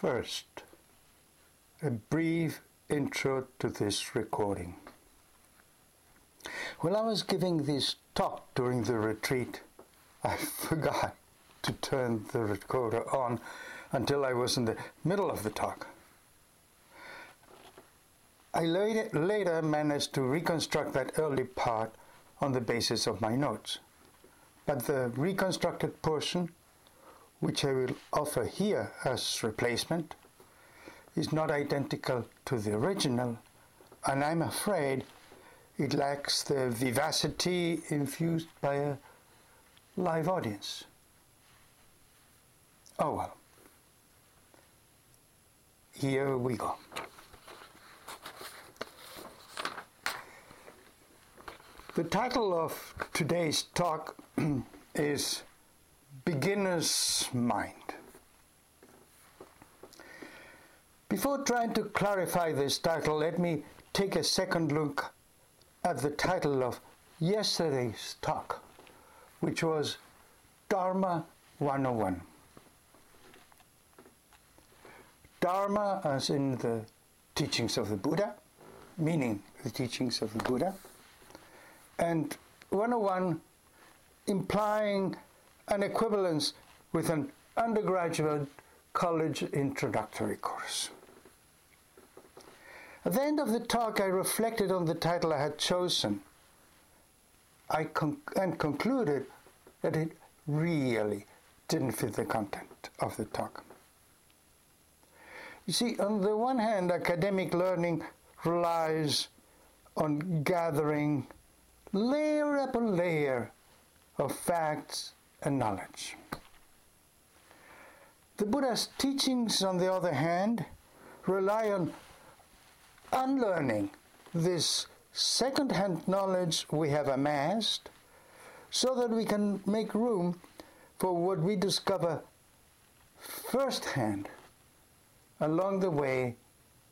First, a brief intro to this recording. When I was giving this talk during the retreat, I forgot to turn the recorder on until I was in the middle of the talk. I later, managed to reconstruct that early part on the basis of my notes. But the reconstructed portion which I will offer here as replacement, is not identical to the original, and I'm afraid it lacks the vivacity infused by a live audience. Oh well. Here we go. The title of today's talk is beginner's mind. Before trying to clarify this title, let me take a second look at the title of yesterday's talk, which was Dharma 101. Dharma, as in the teachings of the Buddha, meaning the teachings of the Buddha, and 101 implying an equivalence with an undergraduate college introductory course. At the end of the talk, I reflected on the title I had chosen I con- and concluded that it really didn't fit the content of the talk. You see, on the one hand, academic learning relies on gathering layer upon layer of facts and knowledge. The Buddha's teachings, on the other hand, rely on unlearning this second hand knowledge we have amassed so that we can make room for what we discover firsthand along the way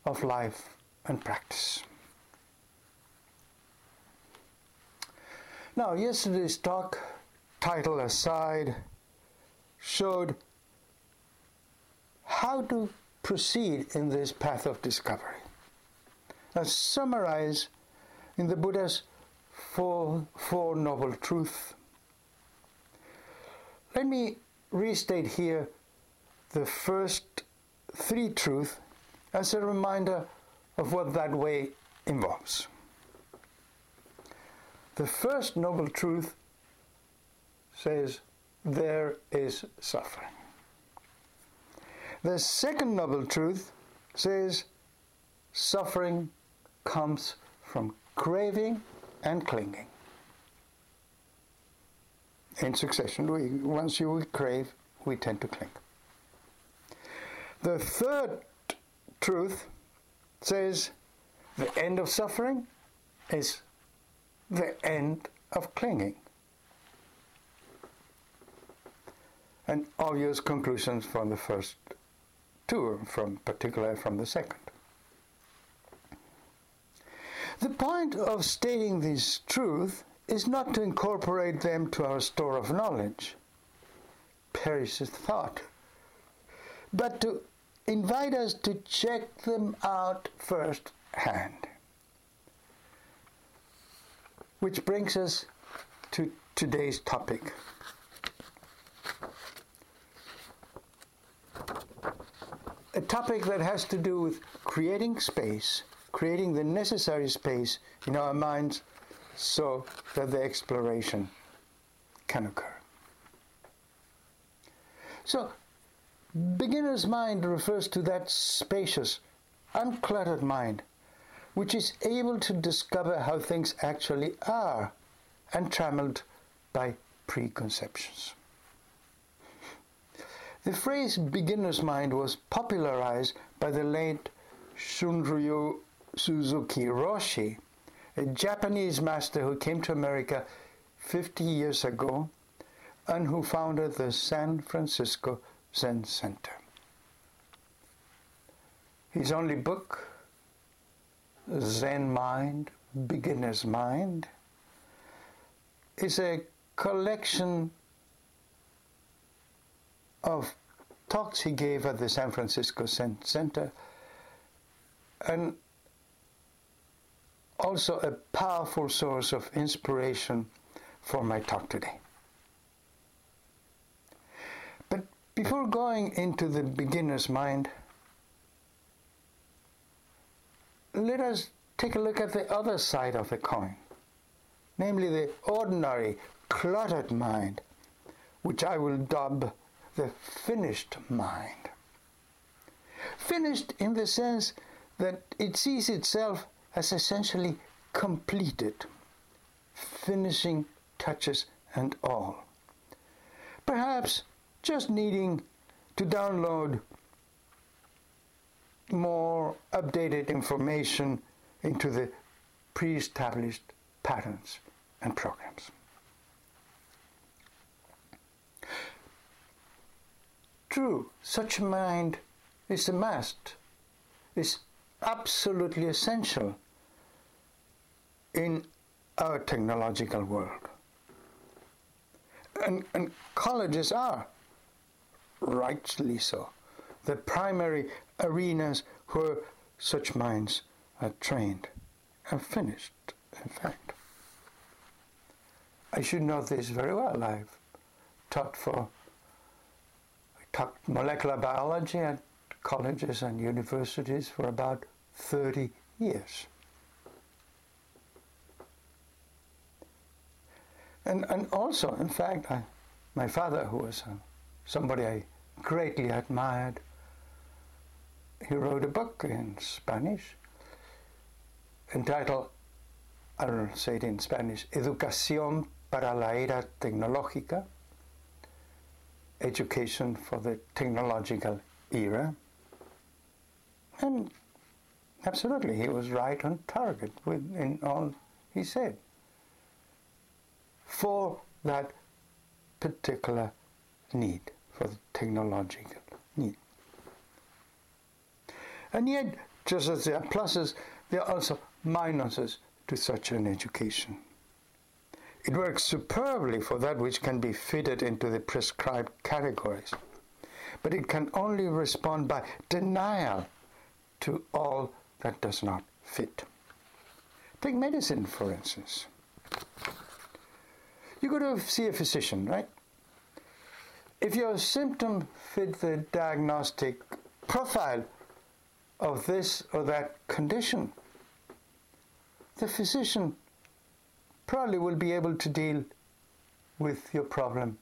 of life and practice. Now, yesterday's talk title aside, showed how to proceed in this path of discovery. Now, summarize in the Buddha's Four, four Noble Truths. Let me restate here the first three truths as a reminder of what that way involves. The first noble truth says there is suffering. The second noble truth says suffering comes from craving and clinging. In succession, we, once you crave, we tend to cling. The third truth says the end of suffering is the end of clinging. And obvious conclusions from the first two, from particularly from the second. The point of stating this truth is not to incorporate them to our store of knowledge, perishes thought, but to invite us to check them out firsthand. Which brings us to today's topic. A topic that has to do with creating space, creating the necessary space in our minds so that the exploration can occur. So, beginner's mind refers to that spacious, uncluttered mind which is able to discover how things actually are, untrammeled by preconceptions. The phrase beginner's mind was popularized by the late Shunryu Suzuki Roshi, a Japanese master who came to America 50 years ago and who founded the San Francisco Zen Center. His only book, Zen Mind, Beginner's Mind, is a collection of talks he gave at the San Francisco Center, and also a powerful source of inspiration for my talk today. But before going into the beginner's mind, let us take a look at the other side of the coin, namely the ordinary, cluttered mind, which I will dub the finished mind. Finished in the sense that it sees itself as essentially completed, finishing touches and all. Perhaps just needing to download more updated information into the pre established patterns and programs. True, such a mind is a must, is absolutely essential in our technological world. And, and colleges are, rightly so, the primary arenas where such minds are trained and finished, in fact. I should know this very well. I've taught for taught molecular biology at colleges and universities for about 30 years. And, and also, in fact, I, my father, who was uh, somebody I greatly admired, he wrote a book in Spanish entitled, I'll say it in Spanish, Educación para la Era Tecnológica, Education for the Technological Era. And absolutely, he was right on target with, in all he said for that particular need, for the technological need. And yet, just as there are pluses, there are also minuses to such an education. It works superbly for that which can be fitted into the prescribed categories, but it can only respond by denial to all that does not fit. Take medicine, for instance you go to see a physician, right? If your symptom fit the diagnostic profile of this or that condition, the physician probably will be able to deal with your problem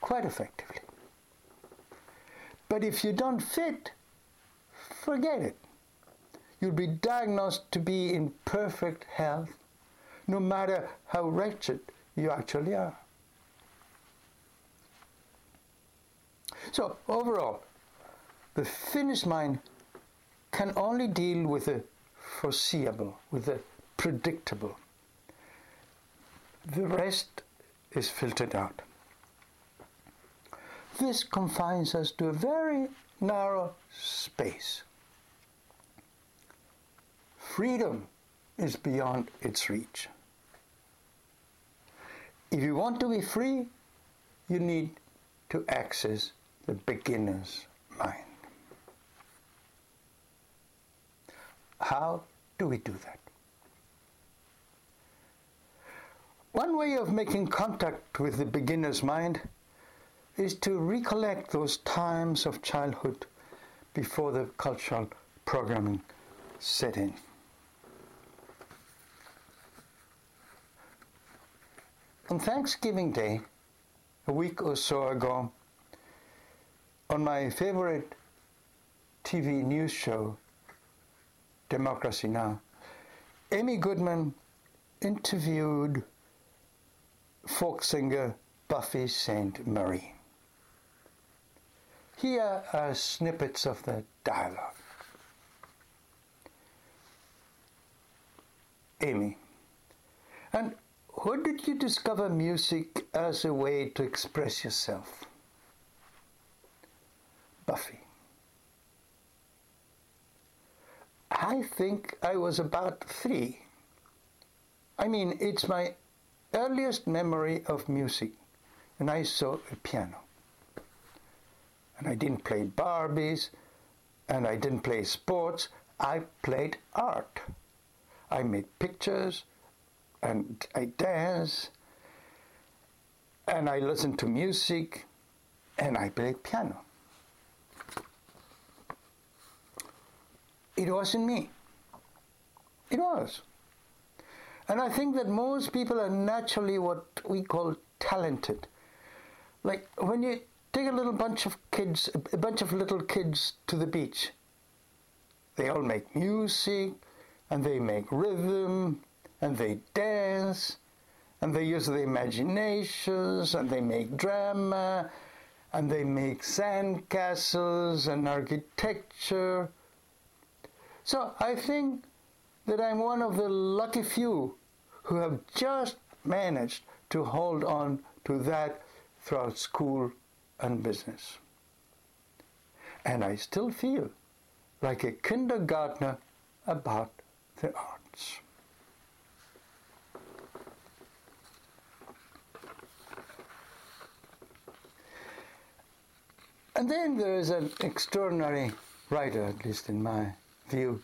quite effectively. But if you don't fit, forget it. You'll be diagnosed to be in perfect health, no matter how wretched you actually are. So, overall, the finished mind can only deal with the foreseeable, with the predictable. The rest is filtered out. This confines us to a very narrow space. Freedom is beyond its reach. If you want to be free, you need to access the beginner's mind. How do we do that? One way of making contact with the beginner's mind is to recollect those times of childhood before the cultural programming set in. On Thanksgiving Day, a week or so ago, on my favorite TV news show, Democracy Now!, Amy Goodman interviewed folk singer Buffy Sainte-Marie. Here are snippets of the dialogue. Amy. And when did you discover music as a way to express yourself? Buffy. I think I was about three. I mean, it's my earliest memory of music, and I saw a piano. and I didn't play Barbies, and I didn't play sports. I played art. I made pictures, and I danced, and I listened to music, and I played piano. It wasn't me. It was. And I think that most people are naturally what we call talented. Like when you take a little bunch of kids, a bunch of little kids to the beach, they all make music and they make rhythm and they dance and they use their imaginations and they make drama and they make sand castles and architecture. So I think that I'm one of the lucky few who have just managed to hold on to that throughout school and business. And I still feel like a kindergartner about the arts. And then there is an extraordinary writer, at least in my view,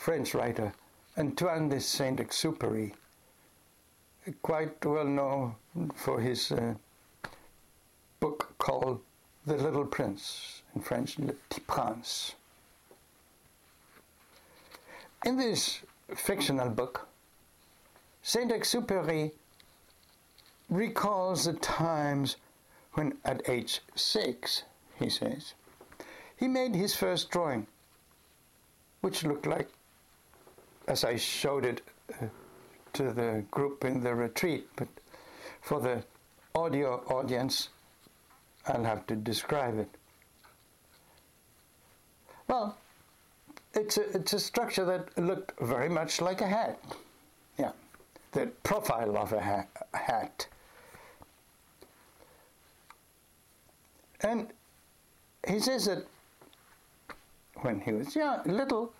French writer, Antoine de Saint-Exupéry, quite well known for his uh, book called The Little Prince, in French, Le Petit Prince. In this fictional book, Saint-Exupéry recalls the times when at age six, he says, he made his first drawing, which looked like as I showed it uh, to the group in the retreat, but for the audio audience, I'll have to describe it. Well, it's a, it's a structure that looked very much like a hat. Yeah, the profile of a ha- hat. And he says that when he was young, little,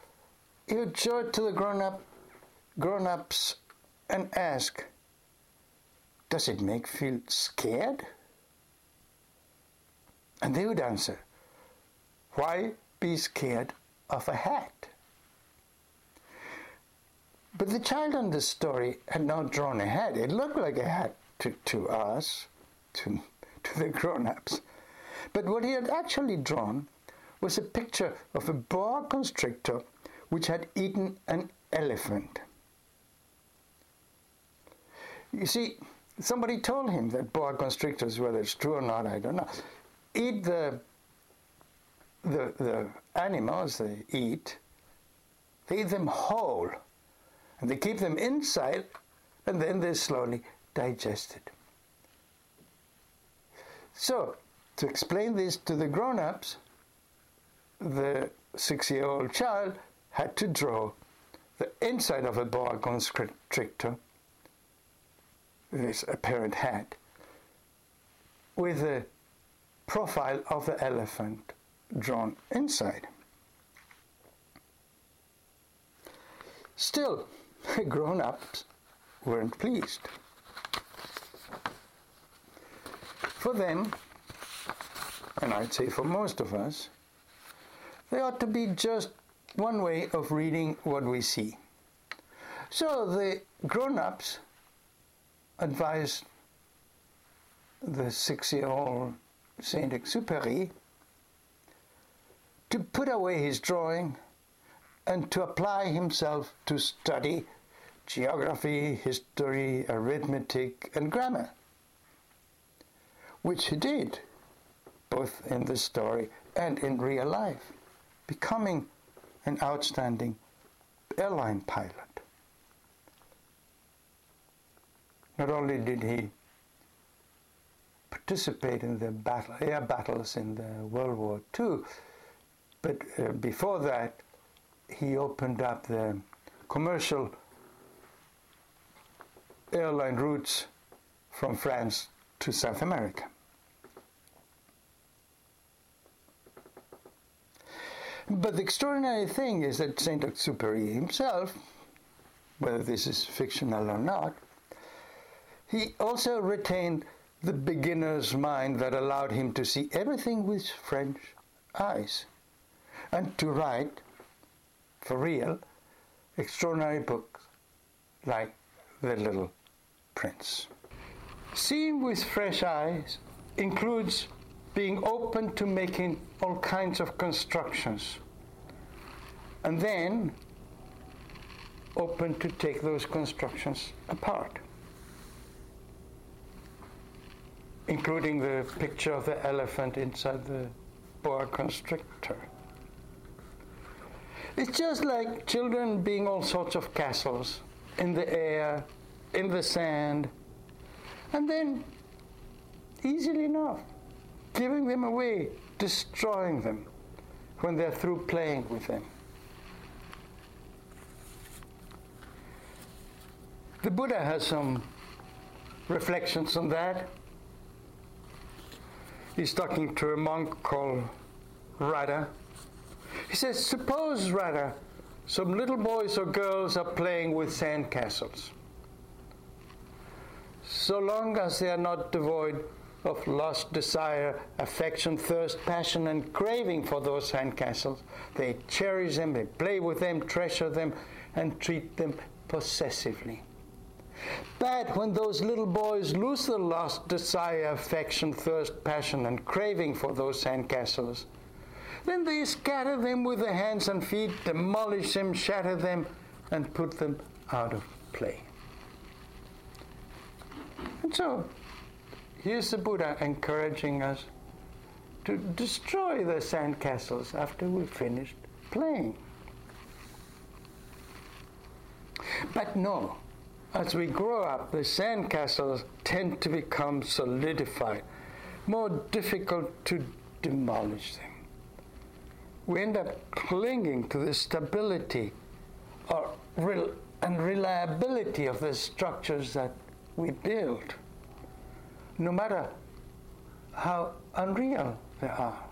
he would show it to the grown up grown ups and ask, Does it make feel scared? And they would answer, Why be scared of a hat? But the child in the story had not drawn a hat. It looked like a hat to, to us, to, to the grown ups. But what he had actually drawn was a picture of a boa constrictor which had eaten an elephant. You see, somebody told him that boa constrictors, whether it's true or not, I don't know, eat the, the, the animals they eat, they eat them whole, and they keep them inside, and then they're slowly digested. So, to explain this to the grown ups, the six year old child had to draw the inside of a boa constrictor, this apparent head, with the profile of the elephant drawn inside. Still, grown ups weren't pleased. For them, and I'd say for most of us, they ought to be just one way of reading what we see. So the grown ups advised the six year old Saint Exupéry to put away his drawing and to apply himself to study geography, history, arithmetic, and grammar, which he did, both in the story and in real life, becoming an outstanding airline pilot. Not only did he participate in the battle, air battles in the World War II, but uh, before that, he opened up the commercial airline routes from France to South America. But the extraordinary thing is that Saint Exupéry himself, whether this is fictional or not, he also retained the beginner's mind that allowed him to see everything with French eyes and to write, for real, extraordinary books like The Little Prince. Seeing with fresh eyes includes being open to making all kinds of constructions. And then open to take those constructions apart, including the picture of the elephant inside the boa constrictor. It's just like children being all sorts of castles in the air, in the sand, and then easily enough giving them away, destroying them when they're through playing with them. The Buddha has some reflections on that. He's talking to a monk called Radha. He says, Suppose, Radha, some little boys or girls are playing with sand castles. So long as they are not devoid of lust, desire, affection, thirst, passion, and craving for those sandcastles. They cherish them, they play with them, treasure them, and treat them possessively. But when those little boys lose the lust, desire, affection, thirst, passion, and craving for those sandcastles, then they scatter them with their hands and feet, demolish them, shatter them, and put them out of play. And so, here's the Buddha encouraging us to destroy the sandcastles after we've finished playing. But no, as we grow up, the sandcastles tend to become solidified, more difficult to demolish them. We end up clinging to the stability or and reliability of the structures that we build no matter how unreal they are.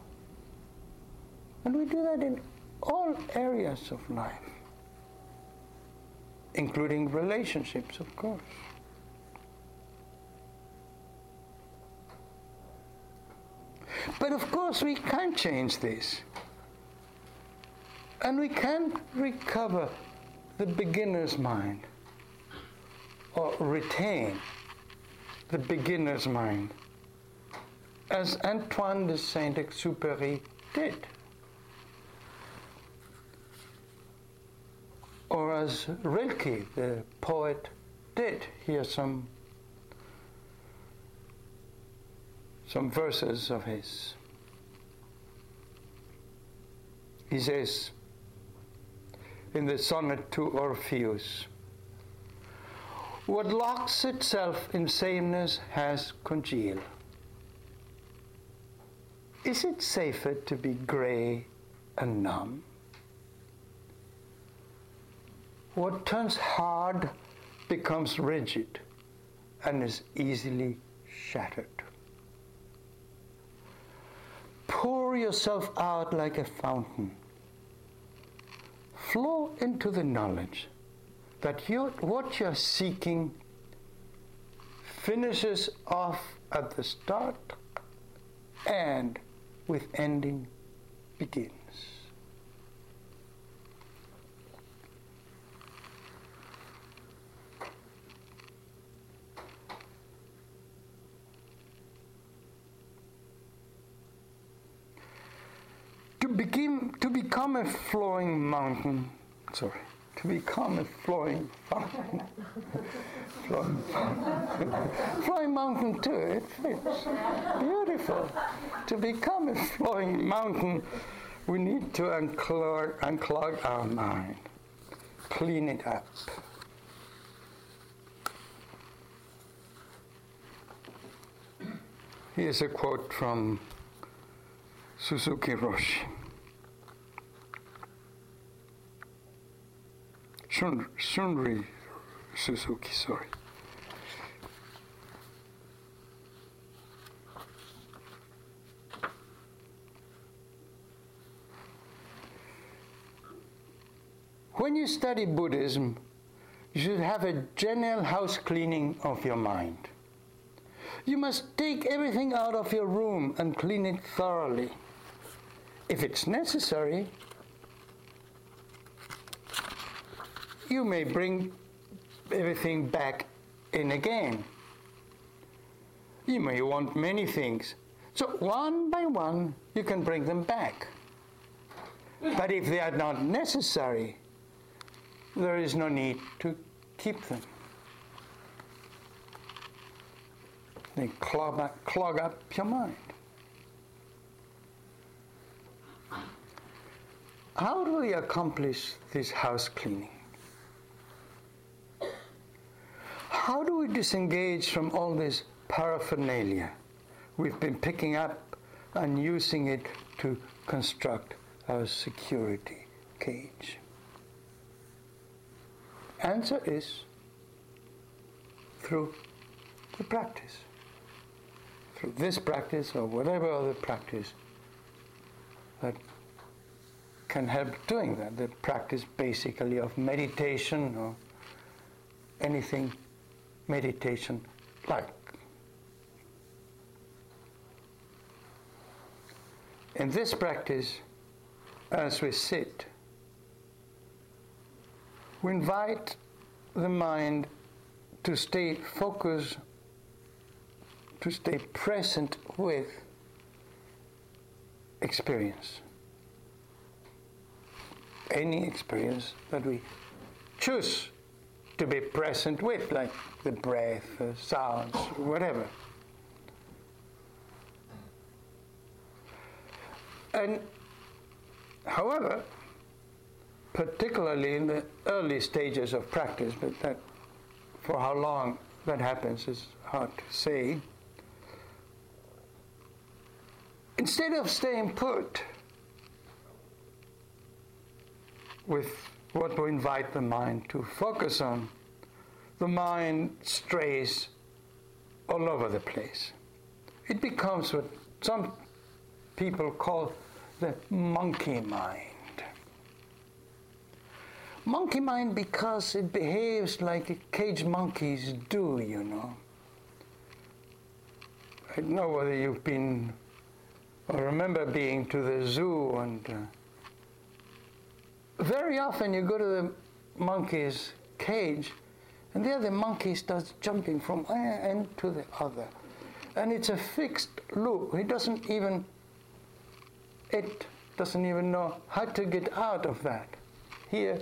And we do that in all areas of life, including relationships, of course. But of course, we can change this. And we can recover the beginner's mind or retain the beginner's mind, as Antoine de Saint Exupéry did. Or as Rilke, the poet, did. Here some some verses of his. He says in the sonnet to Orpheus, what locks itself in sameness has congealed. Is it safer to be grey and numb? What turns hard becomes rigid and is easily shattered. Pour yourself out like a fountain. Flow into the knowledge that you, what you're seeking finishes off at the start and with ending begins. To, begin, to become a flowing mountain, sorry to become a flowing fountain. flowing, fountain. flowing mountain too, it fits. Beautiful. To become a flowing mountain, we need to unclog, unclog our mind, clean it up. Here's a quote from Suzuki Roshi. Shunryu Suzuki, sorry. When you study Buddhism, you should have a general house cleaning of your mind. You must take everything out of your room and clean it thoroughly. If it's necessary, you may bring everything back in again. You may want many things. So one by one, you can bring them back. But if they are not necessary, there is no need to keep them. They clog up, clog up your mind. How do we accomplish this house cleaning? How do we disengage from all this paraphernalia we've been picking up and using it to construct our security cage? Answer is through the practice. Through this practice or whatever other practice that can help doing that. The practice basically of meditation or anything meditation like. In this practice, as we sit, we invite the mind to stay focused, to stay present with experience. Any experience that we choose to be present with, like the breath, the sounds, whatever. And however, particularly in the early stages of practice, but that for how long that happens is hard to say. Instead of staying put with what we invite the mind to focus on, the mind strays all over the place. It becomes what some people call the monkey mind. Monkey mind because it behaves like caged monkeys do, you know. I don't know whether you've been or remember being to the zoo and uh, very often you go to the monkey's cage and there the monkey starts jumping from one end to the other. And it's a fixed loop. He doesn't even, it doesn't even know how to get out of that. Here,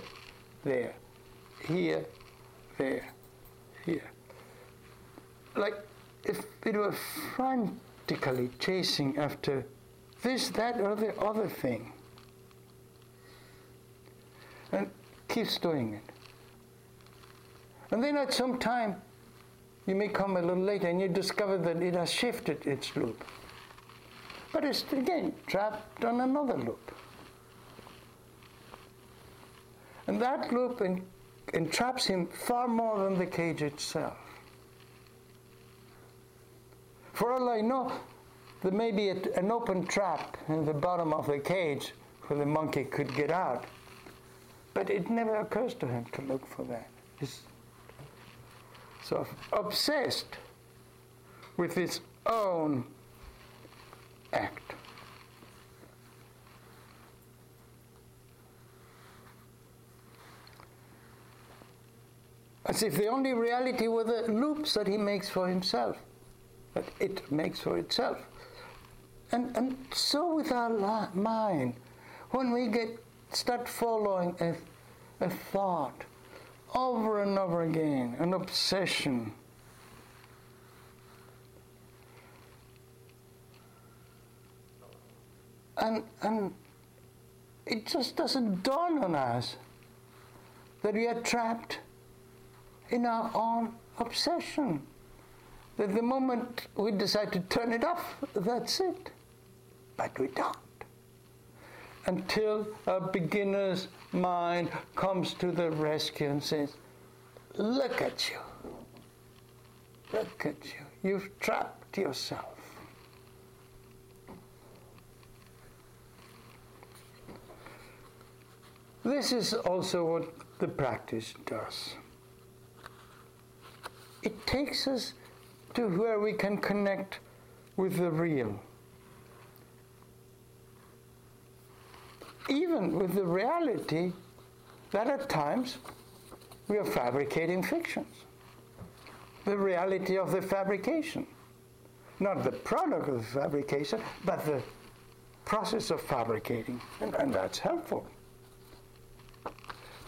there, here, there, here. Like if it were frantically chasing after this, that, or the other thing and keeps doing it. And then at some time, you may come a little later and you discover that it has shifted its loop. But it's again trapped on another loop. And that loop entraps him far more than the cage itself. For all I know, there may be an open trap in the bottom of the cage where the monkey could get out. But it never occurs to him to look for that. He's so obsessed with his own act. As if the only reality were the loops that he makes for himself, that it makes for itself. And, and so with our mind, when we get Start following a, a thought over and over again, an obsession. And, and it just doesn't dawn on us that we are trapped in our own obsession. That the moment we decide to turn it off, that's it. But we don't until a beginner's mind comes to the rescue and says, Look at you. Look at you. You've trapped yourself. This is also what the practice does. It takes us to where we can connect with the real. Even with the reality that at times we are fabricating fictions. The reality of the fabrication. Not the product of the fabrication, but the process of fabricating. And, and that's helpful.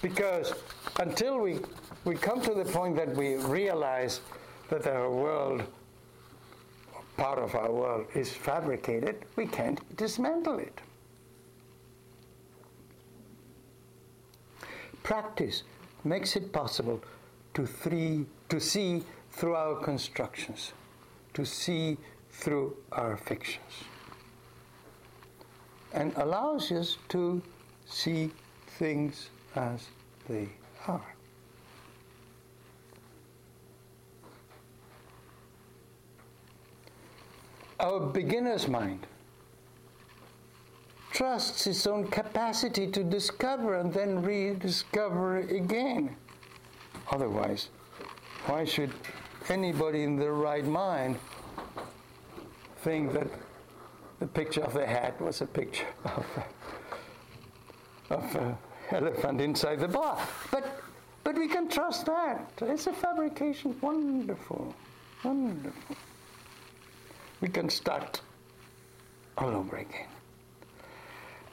Because until we, we come to the point that we realize that our world, part of our world, is fabricated, we can't dismantle it. Practice makes it possible to, three, to see through our constructions, to see through our fictions, and allows us to see things as they are. Our beginner's mind trusts its own capacity to discover and then rediscover again. Otherwise, why should anybody in their right mind think that the picture of the hat was a picture of, of an elephant inside the bar? But, but we can trust that. It's a fabrication. Wonderful. Wonderful. We can start all over again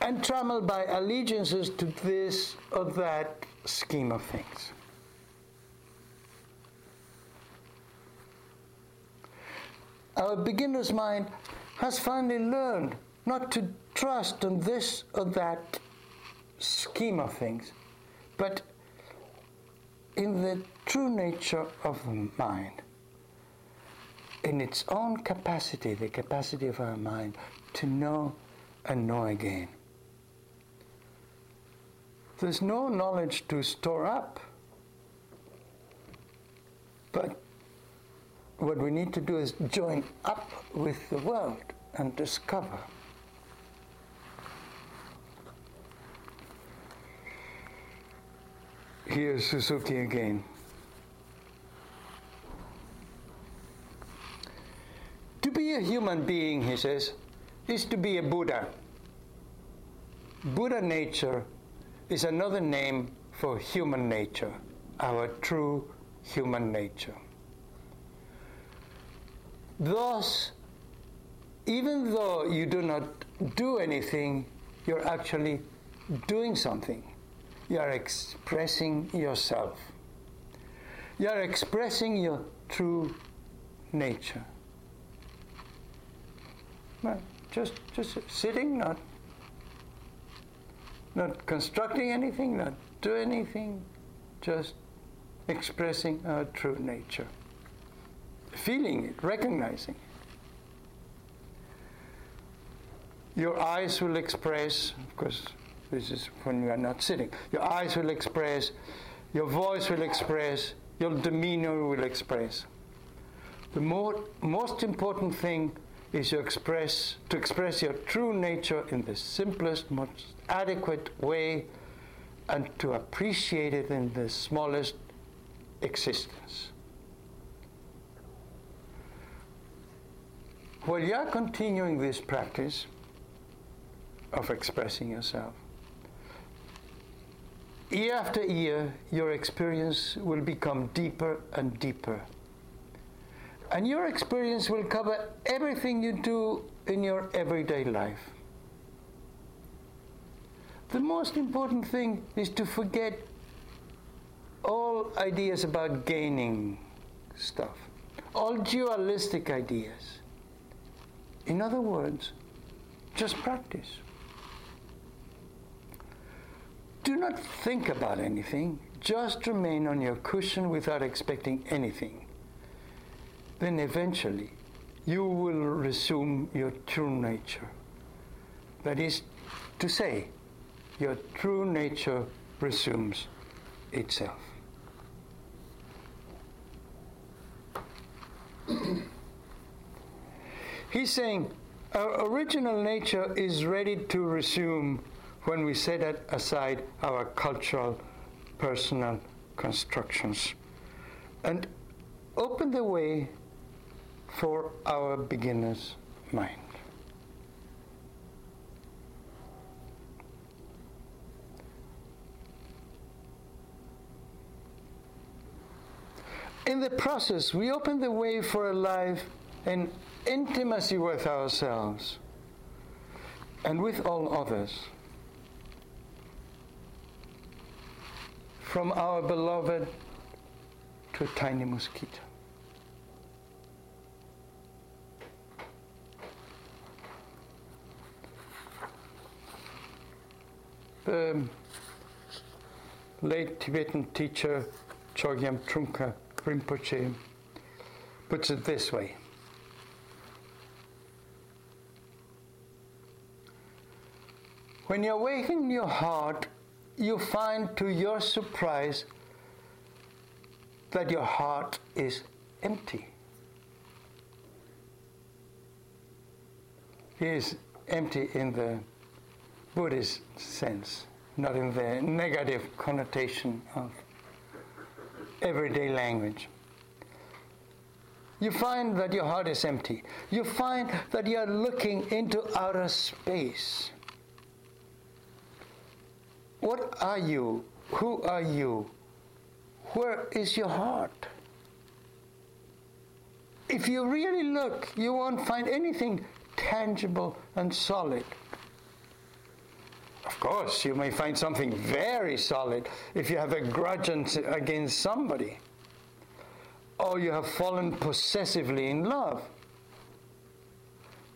and trammeled by allegiances to this or that scheme of things. Our beginner's mind has finally learned not to trust on this or that scheme of things, but in the true nature of the mind, in its own capacity, the capacity of our mind to know and know again. There's no knowledge to store up. But what we need to do is join up with the world and discover. Here's Suzuki again. To be a human being, he says, is to be a Buddha. Buddha nature is another name for human nature, our true human nature. Thus, even though you do not do anything, you're actually doing something. You are expressing yourself. You are expressing your true nature. Just, just sitting, not not constructing anything, not doing anything, just expressing our true nature, feeling it, recognizing it. Your eyes will express, of course, this is when you are not sitting, your eyes will express, your voice will express, your demeanor will express. The more, most important thing is to express, to express your true nature in the simplest, most adequate way and to appreciate it in the smallest existence. While you are continuing this practice of expressing yourself, year after year, your experience will become deeper and deeper. And your experience will cover everything you do in your everyday life. The most important thing is to forget all ideas about gaining stuff, all dualistic ideas. In other words, just practice. Do not think about anything, just remain on your cushion without expecting anything. Then eventually, you will resume your true nature. That is to say, your true nature resumes itself. He's saying our original nature is ready to resume when we set aside our cultural, personal constructions and open the way for our beginner's mind. In the process, we open the way for a life in intimacy with ourselves and with all others. From our beloved to a tiny mosquito. The late Tibetan teacher Chogyam Trungpa Rinpoche puts it this way. When you awaken your heart, you find to your surprise that your heart is empty. It is empty in the Buddhist sense, not in the negative connotation of everyday language. You find that your heart is empty. You find that you are looking into outer space. What are you? Who are you? Where is your heart? If you really look, you won't find anything tangible and solid. Of course, you may find something very solid if you have a grudge against somebody, or you have fallen possessively in love.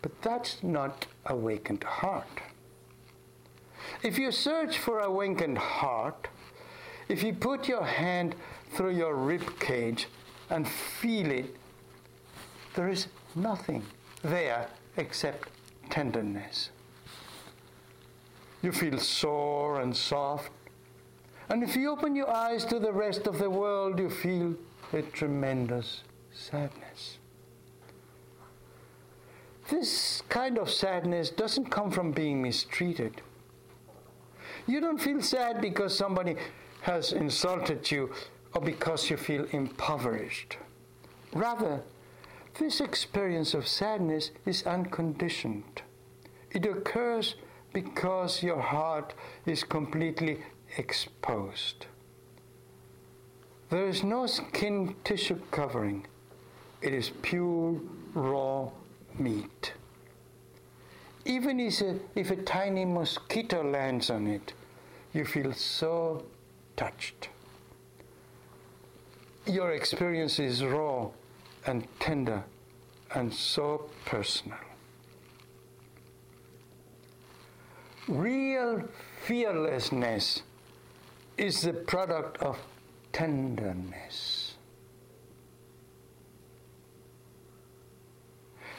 But that's not awakened heart. If you search for awakened heart, if you put your hand through your rib cage and feel it, there is nothing there except tenderness. You feel sore and soft. And if you open your eyes to the rest of the world, you feel a tremendous sadness. This kind of sadness doesn't come from being mistreated. You don't feel sad because somebody has insulted you or because you feel impoverished. Rather, this experience of sadness is unconditioned. It occurs because your heart is completely exposed. There is no skin tissue covering. It is pure raw meat. Even if a, if a tiny mosquito lands on it, you feel so touched. Your experience is raw and tender and so personal. Real fearlessness is the product of tenderness.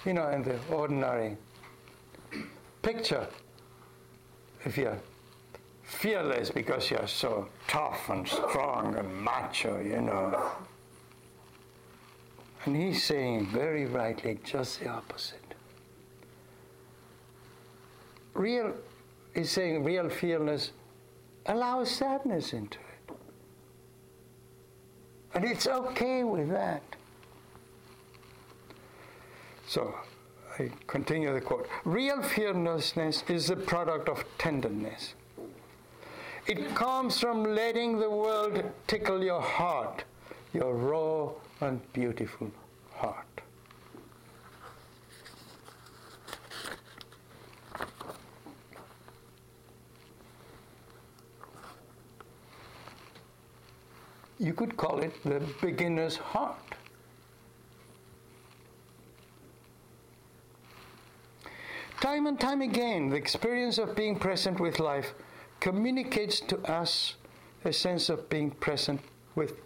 You know, in the ordinary picture, if you're fearless because you're so tough and strong and macho, you know. And he's saying very rightly just the opposite. Real, he's saying real fearless allows sadness into it. And it's okay with that. So, I continue the quote. Real fearlessness is the product of tenderness. It comes from letting the world tickle your heart, your raw and beautiful heart. You could call it the beginner's heart. Time and time again, the experience of being present with life communicates to us a sense of being present with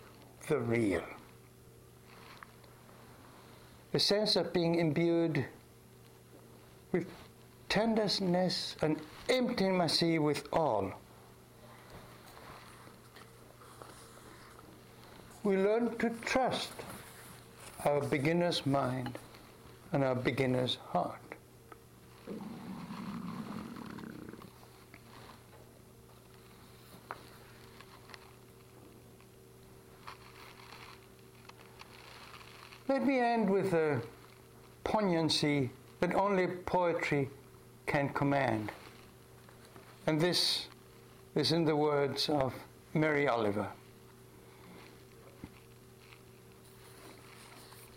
the real. A sense of being imbued with tenderness and intimacy with all. We learn to trust our beginner's mind and our beginner's heart. Let me end with a poignancy that only poetry can command. And this is in the words of Mary Oliver.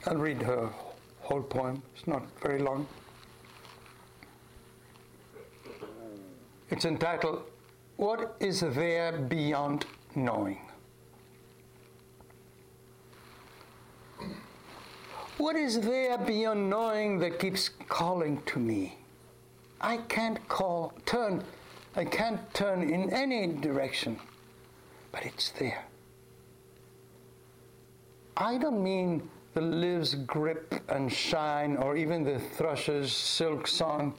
I'll read her whole poem. It's not very long. It's entitled, What is There Beyond Knowing? What is there beyond knowing that keeps calling to me? I can't call, turn, I can't turn in any direction, but it's there. I don't mean the leaves grip and shine, or even the thrush's silk song,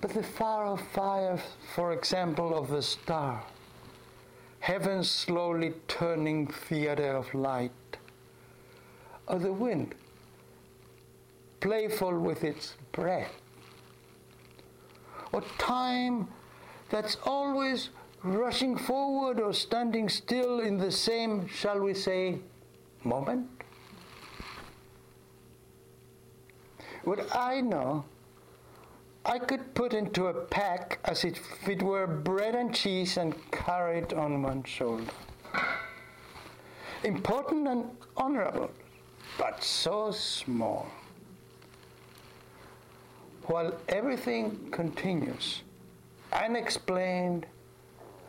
but the far off fire, for example, of the star, heaven's slowly turning theater of light. Or the wind, playful with its breath, or time that's always rushing forward or standing still in the same, shall we say, moment? What I know, I could put into a pack as if it were bread and cheese and carry it on one shoulder. Important and honorable, but so small. While everything continues, unexplained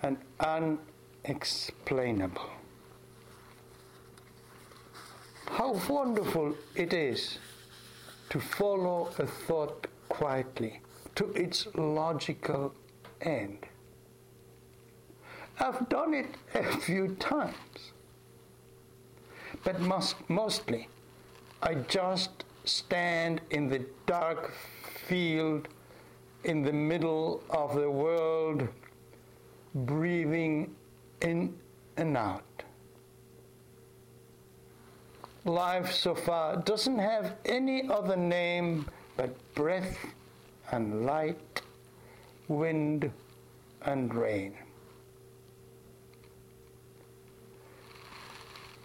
and unexplainable. How wonderful it is to follow a thought quietly to its logical end. I've done it a few times, but most, mostly I just stand in the dark field in the middle of the world, breathing in and out. Life so far doesn't have any other name but breath and light, wind and rain.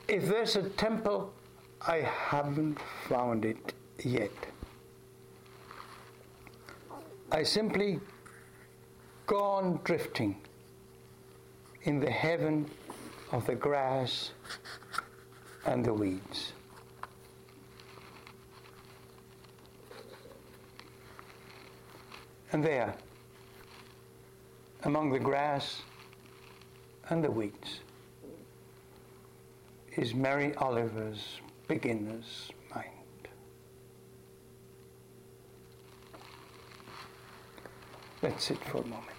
If there's a temple I haven't found it yet. I simply go on drifting in the heaven of the grass and the weeds. And there, among the grass and the weeds, is Mary Oliver's beginner's mind. Let's sit for a moment.